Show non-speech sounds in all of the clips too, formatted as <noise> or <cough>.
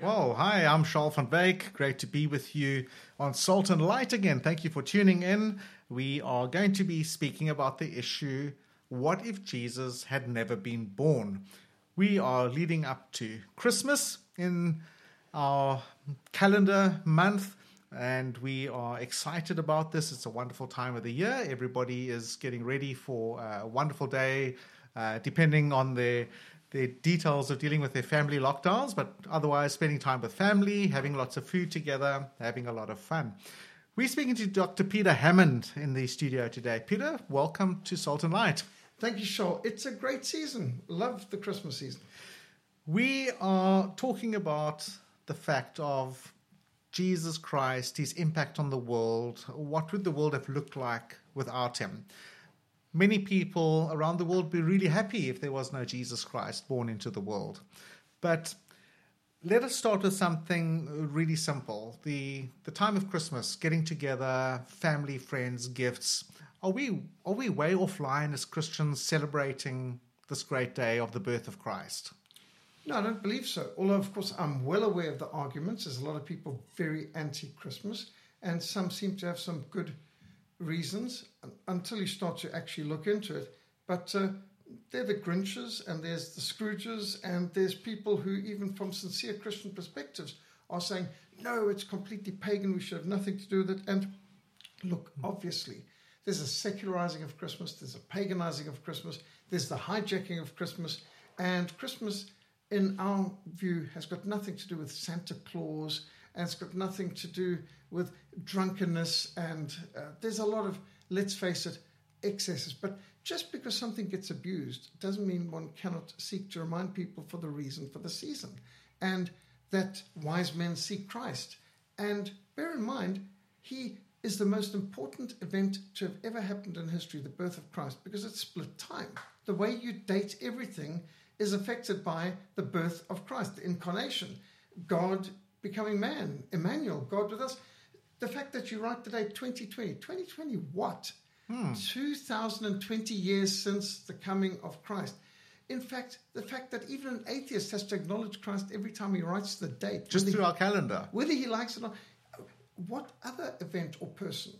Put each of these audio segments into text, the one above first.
Well, hi, I'm Charles van Wyk. Great to be with you on Salt and Light again. Thank you for tuning in. We are going to be speaking about the issue what if Jesus had never been born? We are leading up to Christmas in our calendar month, and we are excited about this. It's a wonderful time of the year. Everybody is getting ready for a wonderful day, uh, depending on their the details of dealing with their family lockdowns, but otherwise spending time with family, having lots of food together, having a lot of fun. We're speaking to Dr. Peter Hammond in the studio today. Peter, welcome to Salt and Light. Thank you, Shaw. It's a great season. Love the Christmas season. We are talking about the fact of Jesus Christ, his impact on the world. What would the world have looked like without him? Many people around the world would be really happy if there was no Jesus Christ born into the world. But let us start with something really simple. The the time of Christmas, getting together, family, friends, gifts. Are we are we way offline as Christians celebrating this great day of the birth of Christ? No, I don't believe so. Although, of course, I'm well aware of the arguments. There's a lot of people very anti Christmas, and some seem to have some good reasons until you start to actually look into it. But uh, they're the Grinches, and there's the Scrooges, and there's people who, even from sincere Christian perspectives, are saying, no, it's completely pagan, we should have nothing to do with it. And look, obviously, there's a secularizing of Christmas, there's a paganizing of Christmas, there's the hijacking of Christmas, and Christmas, in our view, has got nothing to do with Santa Claus, and it's got nothing to do with drunkenness, and uh, there's a lot of, let's face it, excesses. But just because something gets abused doesn't mean one cannot seek to remind people for the reason for the season, and that wise men seek Christ. And bear in mind, he is the most important event to have ever happened in history, the birth of Christ, because it's split time. The way you date everything is affected by the birth of Christ, the incarnation, God becoming man, Emmanuel, God with us. The fact that you write the date 2020, 2020 what? Hmm. 2020 years since the coming of Christ. In fact, the fact that even an atheist has to acknowledge Christ every time he writes the date. Just through he, our calendar. Whether he likes it or not what other event or person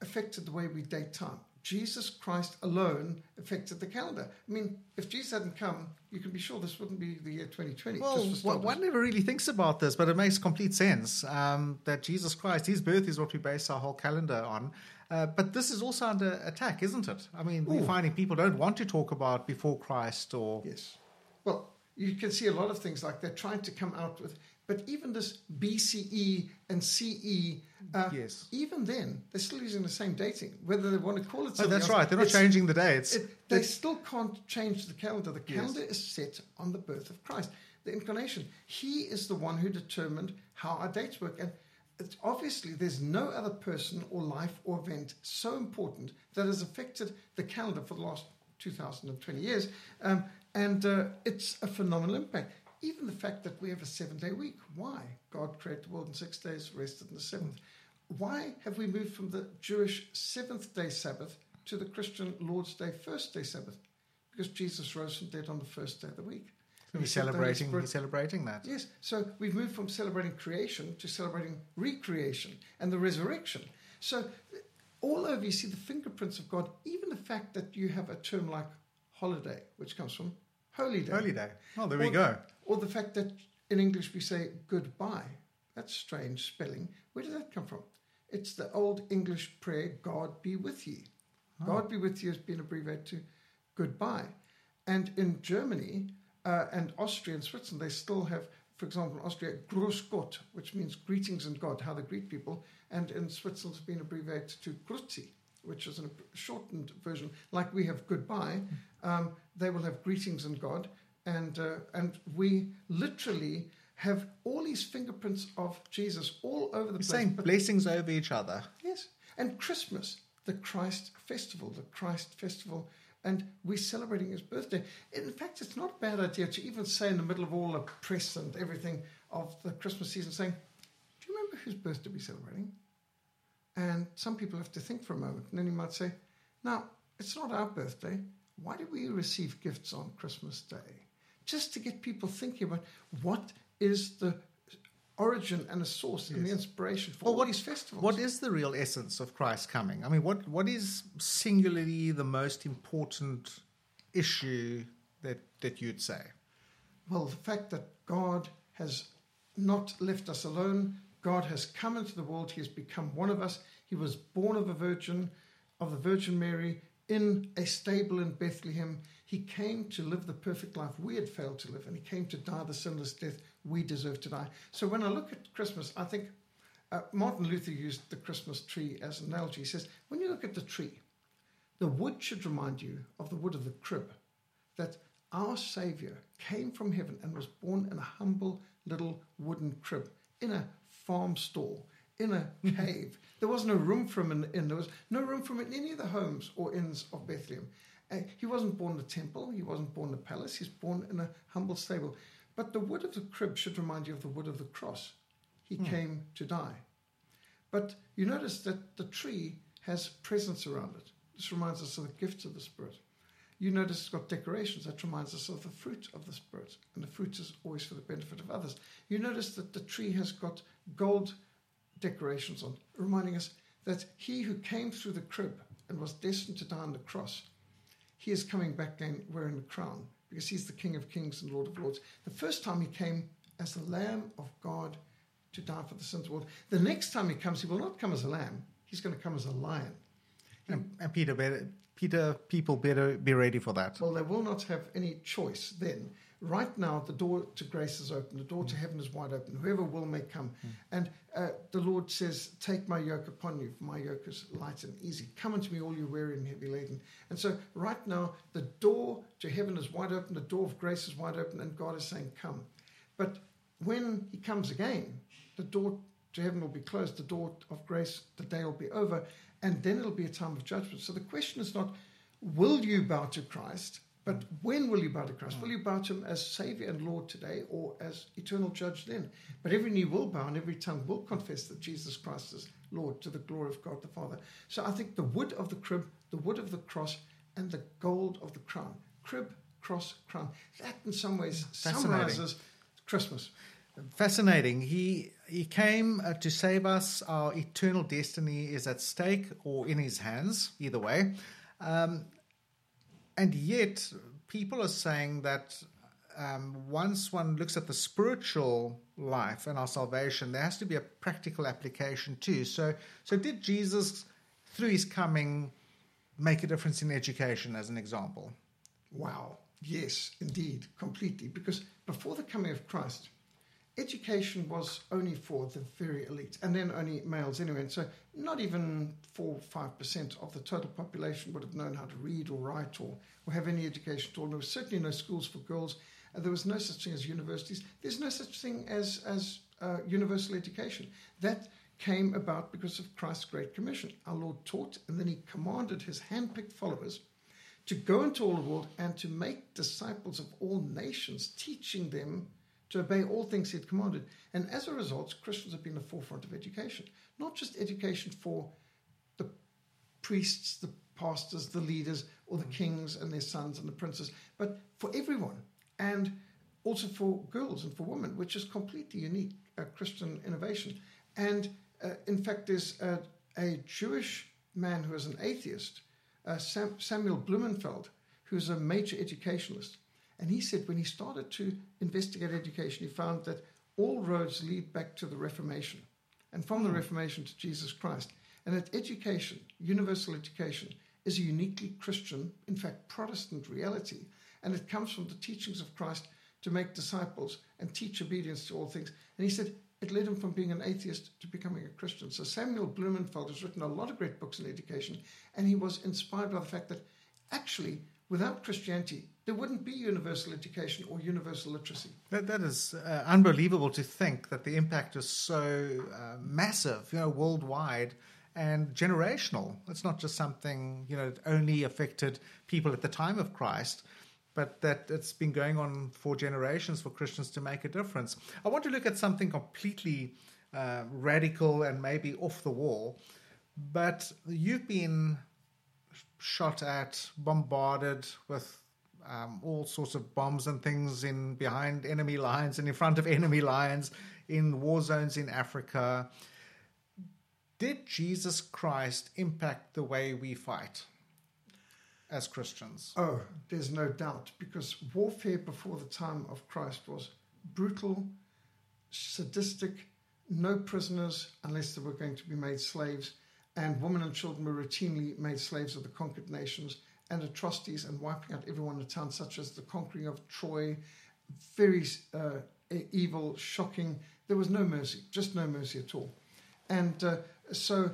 affected the way we date time? Jesus Christ alone affected the calendar. I mean, if Jesus hadn't come, you can be sure this wouldn't be the year 2020. Well, one never really thinks about this, but it makes complete sense um, that Jesus Christ, his birth is what we base our whole calendar on. Uh, but this is also under attack, isn't it? I mean, Ooh. we're finding people don't want to talk about before Christ or. Yes. Well, you can see a lot of things like they're trying to come out with but even this BCE and CE, uh, yes. even then, they're still using the same dating. Whether they want to call it something Oh, that's else, right. They're not changing the dates. It, they still can't change the calendar. The calendar yes. is set on the birth of Christ, the incarnation. He is the one who determined how our dates work. And obviously, there's no other person or life or event so important that has affected the calendar for the last 2020 years. Um, and uh, it's a phenomenal impact. Even the fact that we have a seven day week. Why? God created the world in six days, rested in the seventh. Why have we moved from the Jewish seventh day Sabbath to the Christian Lord's Day first day Sabbath? Because Jesus rose from dead on the first day of the week. So we're celebrating, we're celebrating that. Yes. So we've moved from celebrating creation to celebrating recreation and the resurrection. So all over you see the fingerprints of God, even the fact that you have a term like holiday, which comes from holy day. Holy day. Oh, there or, we go. Or the fact that in English we say goodbye. That's strange spelling. Where did that come from? It's the old English prayer, God be with ye. Oh. God be with you has been abbreviated to goodbye. And in Germany uh, and Austria and Switzerland, they still have, for example, in Austria, Grüß Gott, which means greetings in God, how they greet people. And in Switzerland, it's been abbreviated to Grüezi, which is a shortened version. Like we have goodbye, um, they will have greetings in God and uh, and we literally have all these fingerprints of Jesus all over the You're place. Saying blessings over each other. Yes, and Christmas, the Christ festival, the Christ festival, and we're celebrating His birthday. In fact, it's not a bad idea to even say in the middle of all the press and everything of the Christmas season, saying, "Do you remember whose birthday we're celebrating?" And some people have to think for a moment, and then you might say, "Now, it's not our birthday. Why do we receive gifts on Christmas Day?" just to get people thinking about what is the origin and a source and the inspiration for Well, all what- these festivals. What is the real essence of Christ coming? I mean, what, what is singularly the most important issue that, that you'd say? Well, the fact that God has not left us alone, God has come into the world, He has become one of us. He was born of a virgin, of the Virgin Mary, in a stable in Bethlehem. He came to live the perfect life we had failed to live, and He came to die the sinless death we deserve to die. So when I look at Christmas, I think uh, Martin Luther used the Christmas tree as an analogy. He says, when you look at the tree, the wood should remind you of the wood of the crib, that our Savior came from heaven and was born in a humble little wooden crib, in a farm stall, in a cave. There was no room for him in the inn. There was no room for him in any of the homes or inns of Bethlehem. Uh, he wasn't born in a temple. He wasn't born in a palace. He's born in a humble stable. But the wood of the crib should remind you of the wood of the cross. He came to die. But you notice that the tree has presents around it. This reminds us of the gifts of the Spirit. You notice it's got decorations. That reminds us of the fruit of the Spirit. And the fruit is always for the benefit of others. You notice that the tree has got gold decorations on, reminding us that he who came through the crib and was destined to die on the cross, he is coming back again wearing the crown because he's the King of Kings and Lord of Lords. The first time he came as the Lamb of God to die for the sins of the world. The next time he comes, he will not come as a lamb. He's going to come as a lion. And, and Peter, better, Peter, people better be ready for that. Well, they will not have any choice then. Right now, the door to grace is open. The door to heaven is wide open. Whoever will may come. And uh, the Lord says, Take my yoke upon you, for my yoke is light and easy. Come unto me, all you weary and heavy laden. And so, right now, the door to heaven is wide open. The door of grace is wide open. And God is saying, Come. But when He comes again, the door to heaven will be closed. The door of grace, the day will be over. And then it'll be a time of judgment. So the question is not, will you bow to Christ? But when will you bow to Christ? Will you bow to Him as Savior and Lord today or as eternal judge then? But every knee will bow and every tongue will confess that Jesus Christ is Lord to the glory of God the Father. So I think the wood of the crib, the wood of the cross, and the gold of the crown. Crib, cross, crown. That in some ways summarizes Christmas. Fascinating. He he came uh, to save us. Our eternal destiny is at stake or in his hands, either way. Um, and yet, people are saying that um, once one looks at the spiritual life and our salvation, there has to be a practical application too. So, so did Jesus, through his coming, make a difference in education, as an example? Wow. Yes, indeed, completely. Because before the coming of Christ, education was only for the very elite, and then only males anyway. And so, not even four, five percent of the total population would have known how to read or write or, or have any education at all. There was certainly no schools for girls. Uh, there was no such thing as universities. There's no such thing as as uh, universal education. That came about because of Christ's Great Commission. Our Lord taught, and then He commanded His handpicked followers to go into all the world and to make disciples of all nations, teaching them to obey all things he had commanded. And as a result, Christians have been the forefront of education, not just education for the priests, the pastors, the leaders, or the kings and their sons and the princes, but for everyone, and also for girls and for women, which is completely unique uh, Christian innovation. And uh, in fact, there's a, a Jewish man who is an atheist uh, Sam, Samuel Blumenfeld, who's a major educationalist. And he said when he started to investigate education, he found that all roads lead back to the Reformation, and from the hmm. Reformation to Jesus Christ. And that education, universal education, is a uniquely Christian, in fact, Protestant reality. And it comes from the teachings of Christ to make disciples and teach obedience to all things. And he said it led him from being an atheist to becoming a Christian. So Samuel Blumenfeld has written a lot of great books on education, and he was inspired by the fact that actually, without Christianity, there wouldn't be universal education or universal literacy. That, that is uh, unbelievable to think that the impact is so uh, massive, you know, worldwide and generational. It's not just something, you know, that only affected people at the time of Christ, but that it's been going on for generations for Christians to make a difference. I want to look at something completely uh, radical and maybe off the wall, but you've been shot at, bombarded with um, all sorts of bombs and things in behind enemy lines and in front of enemy lines in war zones in Africa. Did Jesus Christ impact the way we fight as Christians? Oh, there's no doubt, because warfare before the time of Christ was brutal, sadistic, no prisoners unless they were going to be made slaves, and women and children were routinely made slaves of the conquered nations, and atrocities and wiping out everyone in the town, such as the conquering of Troy, very uh, evil, shocking. There was no mercy, just no mercy at all. And uh, so,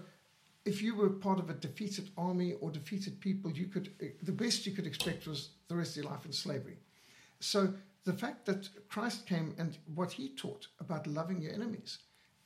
if you were part of a defeated army or defeated people, you could the best you could expect was the rest of your life in slavery. So the fact that Christ came and what he taught about loving your enemies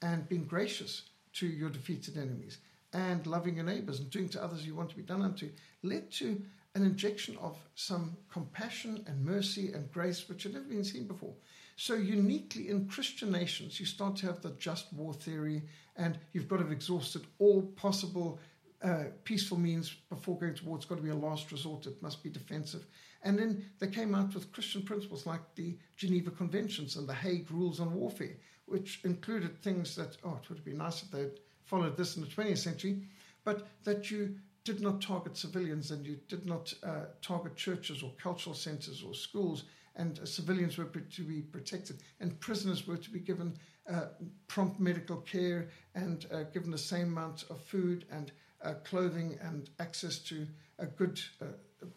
and being gracious to your defeated enemies and loving your neighbors and doing to others you want to be done unto led to an injection of some compassion and mercy and grace which had never been seen before. So, uniquely in Christian nations, you start to have the just war theory, and you've got to have exhausted all possible uh, peaceful means before going to war. It's got to be a last resort, it must be defensive. And then they came out with Christian principles like the Geneva Conventions and the Hague Rules on Warfare, which included things that, oh, it would have been nice if they'd followed this in the 20th century, but that you did not target civilians and you did not uh, target churches or cultural centers or schools, and uh, civilians were to be protected, and prisoners were to be given uh, prompt medical care and uh, given the same amount of food and uh, clothing and access to a good uh,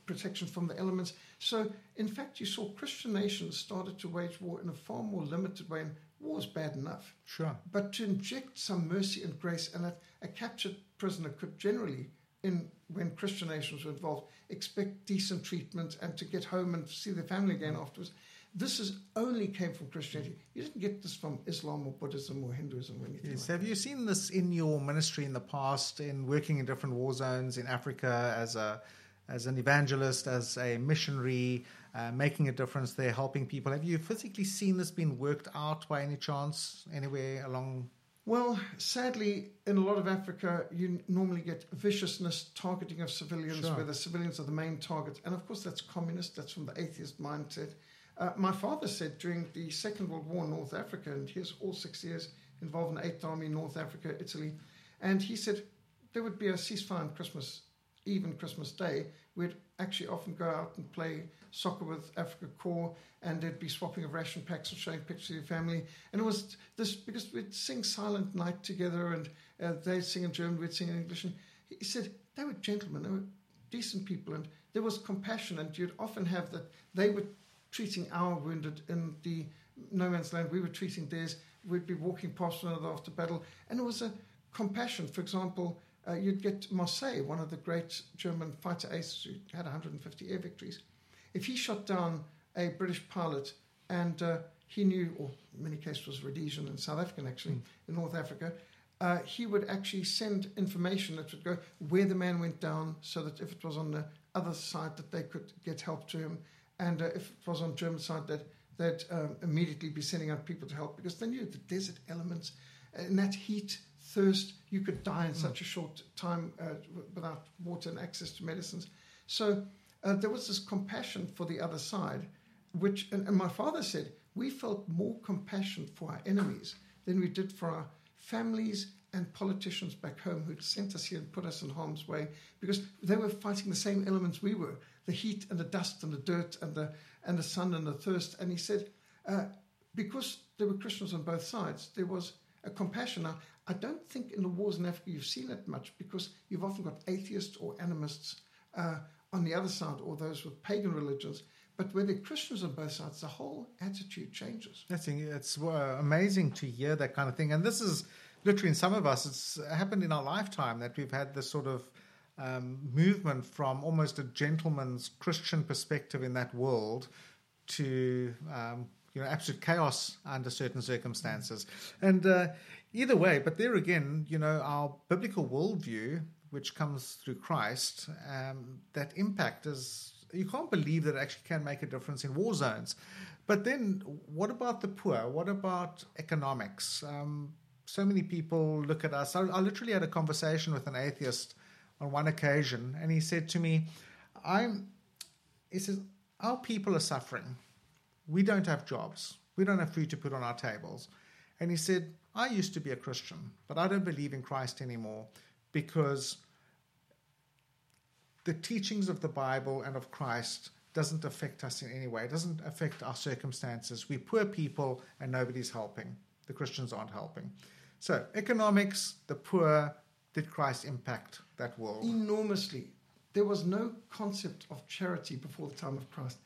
protection from the elements. So, in fact, you saw Christian nations started to wage war in a far more limited way, and war is bad enough. Sure. But to inject some mercy and grace, and a, a captured prisoner could generally in when Christian nations were involved, expect decent treatment and to get home and see their family again afterwards. This is only came from Christianity. You didn't get this from Islam or Buddhism or Hinduism or anything. Yes. Like Have you seen this in your ministry in the past, in working in different war zones in Africa as a as an evangelist, as a missionary, uh, making a difference there, helping people? Have you physically seen this being worked out by any chance anywhere along Well, sadly, in a lot of Africa, you normally get viciousness, targeting of civilians, Sure. where the civilians are the main target. And of course, that's communist, that's from the atheist mindset. Uh, my father said during the Second World War in North Africa, and he was all six years involved in the Eighth Army, in North Africa, Italy, and he said there would be a ceasefire on Christmas Eve and Christmas Day. We'd actually often go out and play soccer with Afrika Korps, and they'd be swapping of ration packs and showing pictures of your family. And it was this because we'd sing Silent Night together, and uh, they'd sing in German, we'd sing in English. And he said they were gentlemen, they were decent people, and there was compassion. And you'd often have that they were treating our wounded in the no man's land, we were treating theirs. We'd be walking past one another after battle, and it was a compassion. For example, uh, you'd get Marseille, one of the great German fighter aces who had 150 air victories. If he shot down a British pilot and uh, he knew, or in many cases was Rhodesian and South African actually, in North Africa, uh, he would actually send information that would go where the man went down so that if it was on the other side that they could get help to him and uh, if it was on German side that they'd um, immediately be sending out people to help because they knew the desert elements and that heat, thirst, you could die in such a short time uh, without water and access to medicines. So uh, there was this compassion for the other side, which, and, and my father said, we felt more compassion for our enemies than we did for our families and politicians back home who'd sent us here and put us in harm's way because they were fighting the same elements we were the heat and the dust and the dirt and the, and the sun and the thirst. And he said, uh, because there were Christians on both sides, there was a compassion. Now, I don't think in the wars in Africa you've seen it much because you've often got atheists or animists uh, on the other side or those with pagan religions. But where there are Christians on both sides, the whole attitude changes. That's it's uh, amazing to hear that kind of thing, and this is literally in some of us. It's happened in our lifetime that we've had this sort of um, movement from almost a gentleman's Christian perspective in that world to um, you know absolute chaos under certain circumstances. And uh, either way, but there again, you know, our biblical worldview, which comes through Christ, um, that impact is you can't believe that it actually can make a difference in war zones. But then, what about the poor? What about economics? Um, so many people look at us. I, I literally had a conversation with an atheist on one occasion, and he said to me, "I'm," he says, "Our people are suffering. We don't have jobs. We don't have food to put on our tables." And he said, I used to be a Christian, but I don't believe in Christ anymore because the teachings of the Bible and of Christ doesn't affect us in any way. It doesn't affect our circumstances. We're poor people and nobody's helping. The Christians aren't helping. So, economics, the poor, did Christ impact that world? Enormously. There was no concept of charity before the time of Christ.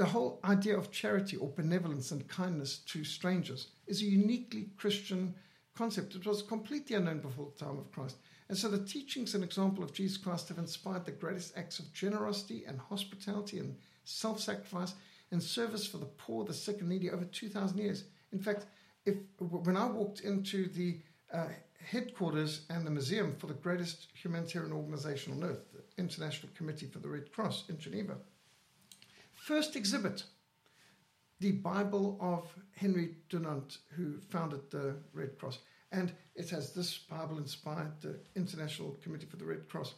The whole idea of charity or benevolence and kindness to strangers is a uniquely Christian concept. It was completely unknown before the time of Christ. And so the teachings and example of Jesus Christ have inspired the greatest acts of generosity and hospitality and self sacrifice and service for the poor, the sick, and needy over 2,000 years. In fact, if when I walked into the uh, headquarters and the museum for the greatest humanitarian organization on earth, the International Committee for the Red Cross in Geneva, first exhibit, the Bible of Henry Dunant, who founded the Red Cross. And it has this Bible inspired the International Committee for the Red Cross.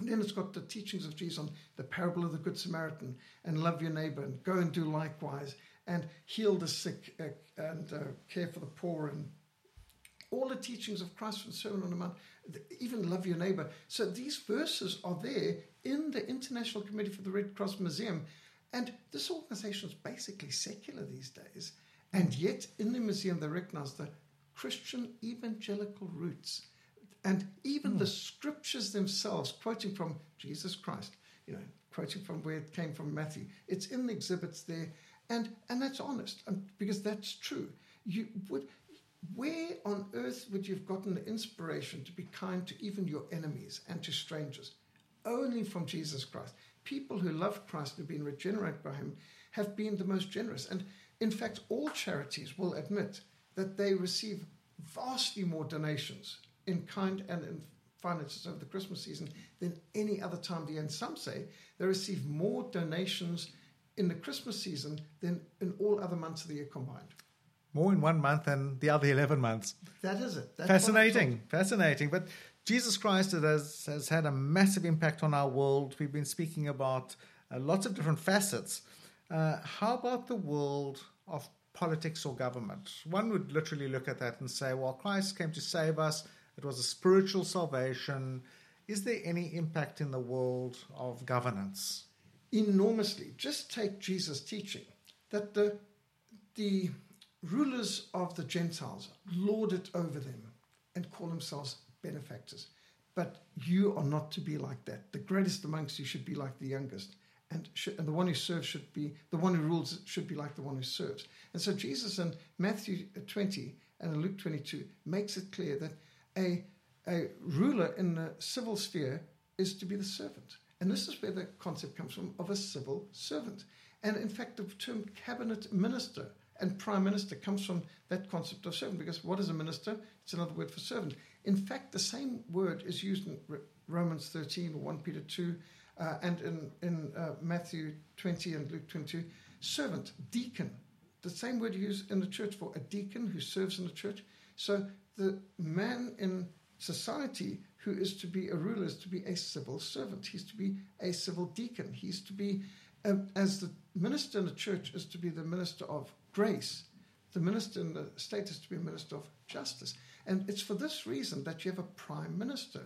And then it's got the teachings of Jesus on the parable of the Good Samaritan and love your neighbor and go and do likewise and heal the sick uh, and uh, care for the poor and all the teachings of Christ from the Sermon on the Mount, even love your neighbor. So these verses are there in the International Committee for the Red Cross Museum. And this organization is basically secular these days. And yet, in the museum, they recognize the Christian evangelical roots. And even mm. the scriptures themselves, quoting from Jesus Christ, you know, quoting from where it came from Matthew, it's in the exhibits there. And, and that's honest and, because that's true. You would, where on earth would you have gotten the inspiration to be kind to even your enemies and to strangers? Only from Jesus Christ. People who love Christ and have been regenerated by him have been the most generous. And in fact, all charities will admit that they receive vastly more donations in kind and in finances over the Christmas season than any other time of the year. And some say they receive more donations in the Christmas season than in all other months of the year combined. More in one month than the other 11 months. That is it. That's fascinating. Fascinating. But Jesus Christ has, has had a massive impact on our world. We've been speaking about uh, lots of different facets. Uh, how about the world of politics or government. One would literally look at that and say, well, Christ came to save us, it was a spiritual salvation. Is there any impact in the world of governance? Enormously. Just take Jesus' teaching that the, the rulers of the Gentiles lord it over them and call themselves benefactors. But you are not to be like that. The greatest amongst you should be like the youngest and, should, and the one who serves should be the one who rules should be like the one who serves. And so Jesus in Matthew uh, 20 and in Luke 22 makes it clear that a, a ruler in the civil sphere is to be the servant. And this is where the concept comes from of a civil servant. And in fact, the term cabinet minister and prime minister comes from that concept of servant because what is a minister? It's another word for servant. In fact, the same word is used in Romans 13 or 1 Peter 2 uh, and in, in uh, Matthew 20 and Luke 22, servant, deacon. The same word used in the church for a deacon who serves in the church. So the man in society who is to be a ruler is to be a civil servant. He's to be a civil deacon. He's to be, uh, as the minister in the church is to be the minister of grace, the minister in the state is to be a minister of justice. And it's for this reason that you have a prime minister.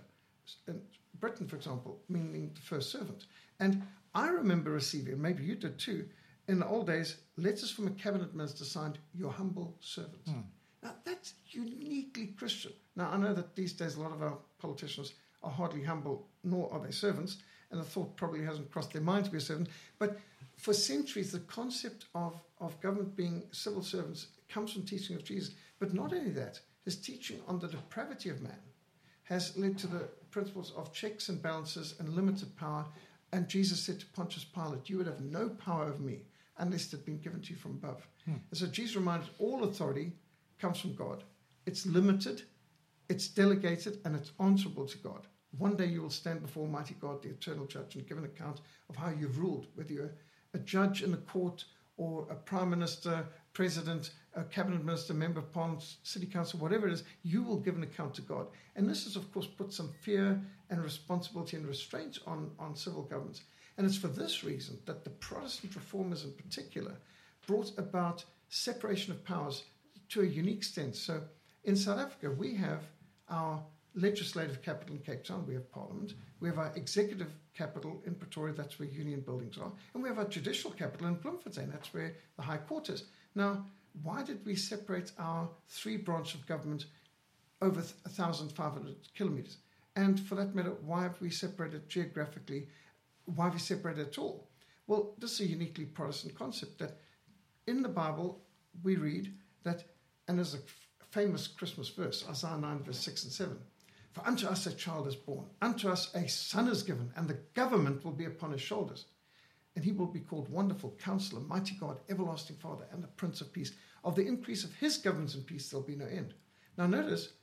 In Britain, for example, meaning the first servant. And I remember receiving, maybe you did too, in the old days, letters from a cabinet minister signed, Your humble servant. Mm. Now, that's uniquely Christian. Now, I know that these days a lot of our politicians are hardly humble, nor are they servants, and the thought probably hasn't crossed their mind to be a servant. But for centuries, the concept of, of government being civil servants comes from teaching of Jesus. But not only that, his teaching on the depravity of man has led to the principles of checks and balances and limited power. And Jesus said to Pontius Pilate, You would have no power over me unless it had been given to you from above. Hmm. And so Jesus reminded all authority comes from God. It's limited, it's delegated, and it's answerable to God. One day you will stand before Almighty God, the eternal judge, and give an account of how you've ruled, whether you're a judge in the court or a prime minister, president, a cabinet minister, member of parliament, city council, whatever it is, you will give an account to God. And this has, of course, put some fear and responsibility and restraint on, on civil governments. And it's for this reason that the Protestant reformers in particular brought about separation of powers to a unique extent. So in South Africa, we have our legislative capital in Cape Town, we have Parliament, we have our executive capital in Pretoria, that's where union buildings are, and we have our judicial capital in Bloemfontein, that's where the High Court is. Now, why did we separate our three branches of government over 1,500 kilometers? And for that matter, why have we separated geographically? Why have we separated at all? Well, this is a uniquely Protestant concept that in the Bible we read that, and there's a famous Christmas verse, Isaiah 9, verse 6 and 7. For unto us a child is born, unto us a son is given, and the government will be upon his shoulders. And he will be called Wonderful Counselor, Mighty God, Everlasting Father, and the Prince of Peace. Of the increase of his government and peace, there'll be no end. Now, notice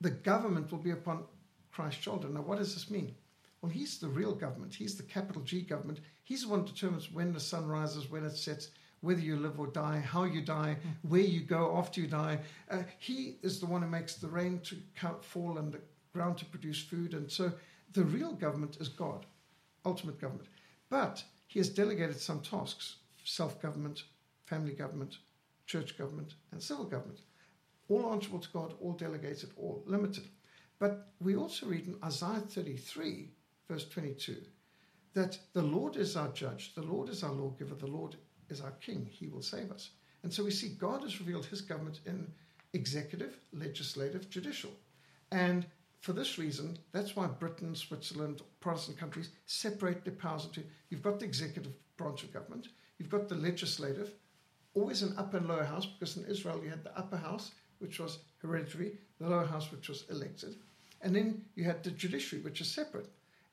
the government will be upon Christ's shoulder. Now, what does this mean? Well, he's the real government. He's the capital G government. He's the one who determines when the sun rises, when it sets, whether you live or die, how you die, where you go after you die. Uh, he is the one who makes the rain to fall and the ground to produce food. And so the real government is God, ultimate government. But he has delegated some tasks self government, family government, church government, and civil government. All answerable to God, all delegated, all limited. But we also read in Isaiah 33, verse 22, that the Lord is our judge, the Lord is our lawgiver, the Lord is our king. He will save us. And so we see God has revealed his government in executive, legislative, judicial. And for this reason, that's why Britain, Switzerland, Protestant countries separate their powers into you've got the executive branch of government, you've got the legislative, always an upper and lower house, because in Israel you had the upper house, which was hereditary, the lower house, which was elected. And then you had the judiciary, which is separate.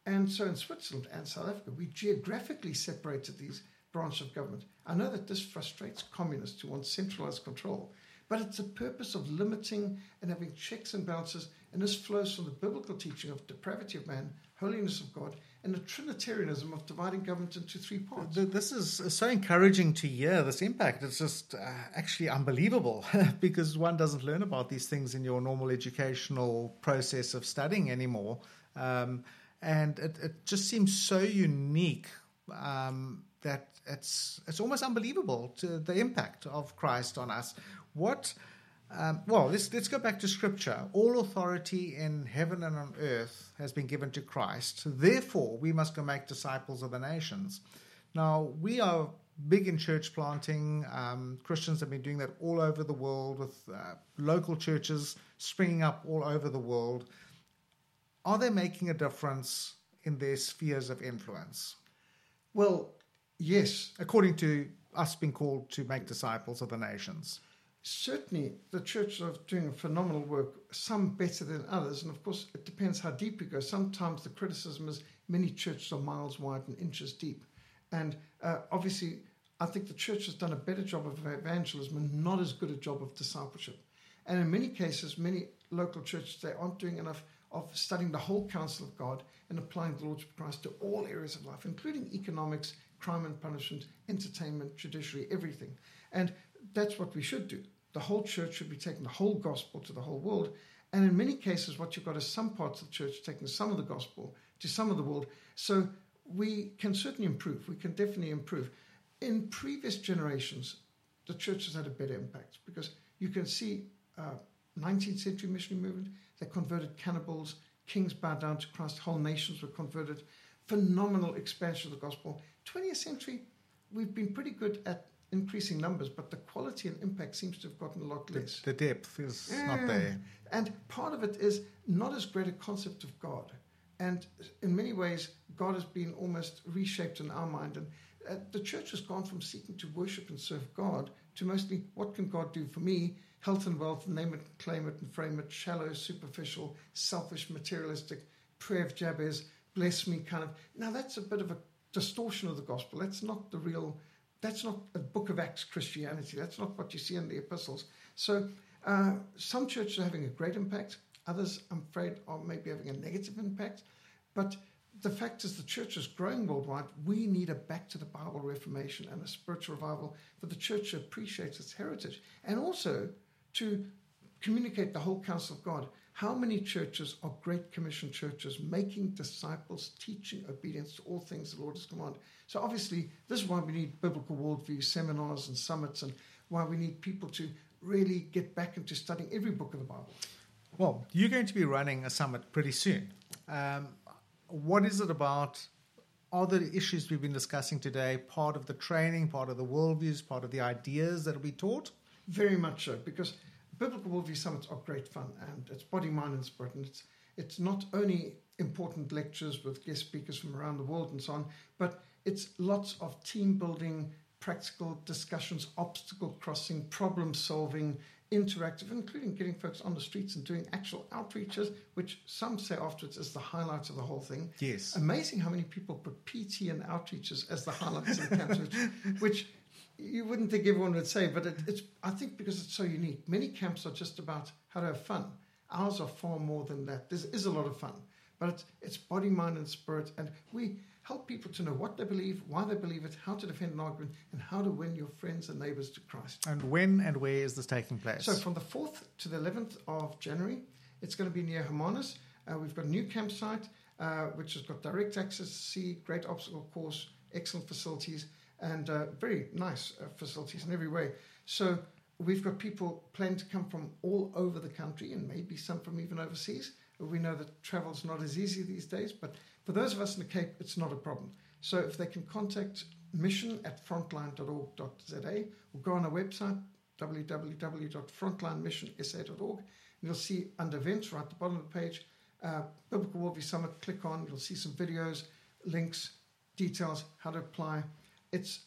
And so in Switzerland and South Africa, we geographically separated these branches of government. I know that this frustrates communists who want centralized control, but it's a purpose of limiting and having checks and balances. And this flows from the biblical teaching of depravity of man, holiness of God, and the Trinitarianism of dividing government into three parts. This is so encouraging to hear this impact. It's just uh, actually unbelievable <laughs> because one doesn't learn about these things in your normal educational process of studying anymore. Um, and it, it, just seems so unique um, that it's it's almost unbelievable to the impact of Christ on us. What um, well, let's let's go back to Scripture. All authority in heaven and on earth has been given to Christ. Therefore, we must go make disciples of the nations. Now, we are big in church planting. Um, Christians have been doing that all over the world with uh, local churches springing up all over the world. Are they making a difference in their spheres of influence? Well, yes. According to us being called to make disciples of the nations certainly the churches are doing phenomenal work, some better than others. And of course, it depends how deep you go. Sometimes the criticism is many churches are miles wide and inches deep. And uh, obviously, I think the church has done a better job of evangelism and not as good a job of discipleship. And in many cases, many local churches, they aren't doing enough of studying the whole counsel of God and applying the Lordship of Christ to all areas of life, including economics, crime and punishment, entertainment, judiciary, everything. And that's what we should do. The whole church should be taking the whole gospel to the whole world. And in many cases, what you've got is some parts of the church taking some of the gospel to some of the world. So we can certainly improve. We can definitely improve. In previous generations, the church has had a better impact because you can see uh, 19th century missionary movement, they converted cannibals, kings bowed down to Christ, whole nations were converted, phenomenal expansion of the gospel. 20th century, we've been pretty good at increasing numbers, but the quality and impact seems to have gotten a lot less. The, the depth is yeah. not there. And part of it is not as great a concept of God. And in many ways, God has been almost reshaped in our mind. And uh, the church has gone from seeking to worship and serve God to mostly what can God do for me? Health and wealth, name it, claim it, and frame it, shallow, superficial, selfish, materialistic, prayer of Jabez, bless me kind of. Now, that's a bit of a distortion of the gospel. That's not the real that's not a book of Acts Christianity. That's not what you see in the epistles. So uh, some churches are having a great impact. Others, I'm afraid, are maybe having a negative impact. But the fact is, the church is growing worldwide. We need a back to the Bible reformation and a spiritual revival for the church to appreciate its heritage and also to communicate the whole counsel of God. How many churches are Great Commission churches making disciples, teaching obedience to all things the Lord has commanded? So, obviously, this is why we need biblical worldview seminars and summits, and why we need people to really get back into studying every book of the Bible. Well, you're going to be running a summit pretty soon. Um, what is it about? Are the issues we've been discussing today part of the training, part of the worldviews, part of the ideas that will be taught? Very much so, because biblical worldview summits are great fun, and it's body, mind, and spirit, and it's it's not only important lectures with guest speakers from around the world and so on, but it's lots of team building, practical discussions, obstacle crossing, problem solving, interactive, including getting folks on the streets and doing actual outreaches, which some say afterwards is the highlight of the whole thing. Yes. Amazing how many people put PT and outreaches as the highlights of the camps, which, which you wouldn't think everyone would say, but it, it's I think because it's so unique. Many camps are just about how to have fun. Ours are far more than that. There is a lot of fun, but it's, it's body, mind, and spirit, and we help people to know what they believe, why they believe it, how to defend an argument, and how to win your friends and neighbors to Christ. And when and where is this taking place? So from the 4th to the 11th of January, it's going to be near Hermanus. Uh, we've got a new campsite, uh, which has got direct access to sea, great obstacle course, excellent facilities, and uh, very nice uh, facilities in every way. So we've got people planning to come from all over the country and maybe some from even overseas. We know that travel's not as easy these days, but for those of us in the Cape, it's not a problem. So if they can contact mission at frontline.org.za or go on our website, www.frontlinemissionsa.org, and you'll see under events right at the bottom of the page, uh, Biblical Worldview Summit, click on, you'll see some videos, links, details, how to apply. It's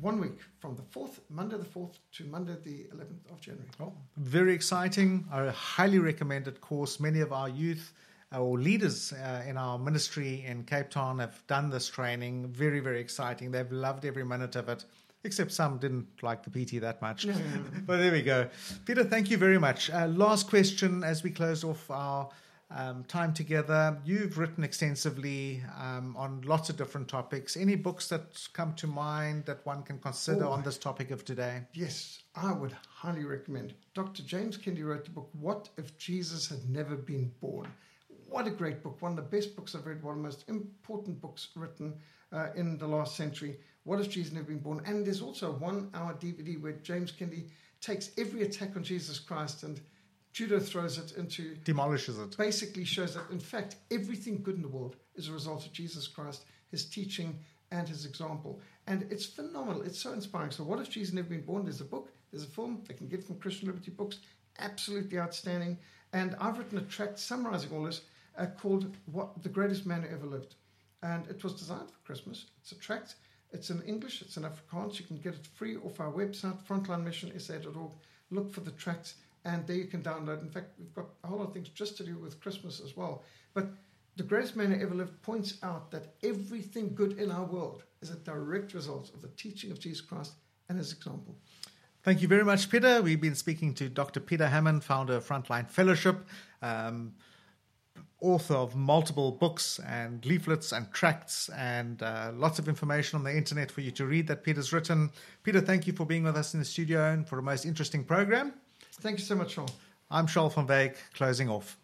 one week from the 4th, Monday the 4th to Monday the 11th of January. Oh, very exciting. I highly recommended course. Many of our youth or leaders uh, in our ministry in Cape Town have done this training. Very, very exciting. They've loved every minute of it, except some didn't like the PT that much. <laughs> but there we go. Peter, thank you very much. Uh, last question as we close off our um, time together. You've written extensively um, on lots of different topics. Any books that come to mind that one can consider oh, on this topic of today? Yes, I would highly recommend. Dr. James Kennedy wrote the book, What If Jesus Had Never Been Born? What a great book. One of the best books I've read, one of the most important books written uh, in the last century. What if Jesus never been born? And there's also a one hour DVD where James Kennedy takes every attack on Jesus Christ and judo throws it into. Demolishes it. Basically shows that, in fact, everything good in the world is a result of Jesus Christ, his teaching, and his example. And it's phenomenal. It's so inspiring. So, What if Jesus never been born? There's a book, there's a film they can get from Christian Liberty Books. Absolutely outstanding. And I've written a tract summarizing all this uh, called "What the Greatest Man Who Ever Lived," and it was designed for Christmas. It's a tract. It's in English. It's in Afrikaans. You can get it free off our website, frontlinemissionsa.org. Look for the tract, and there you can download. In fact, we've got a whole lot of things just to do with Christmas as well. But the greatest man who ever lived points out that everything good in our world is a direct result of the teaching of Jesus Christ and his example. Thank you very much, Peter. We've been speaking to Dr. Peter Hammond, founder of Frontline Fellowship. Um, author of multiple books and leaflets and tracts and uh, lots of information on the internet for you to read that Peter's written. Peter, thank you for being with us in the studio and for a most interesting program. Thank you so much, Sean. I'm Charles van Wyk, closing off.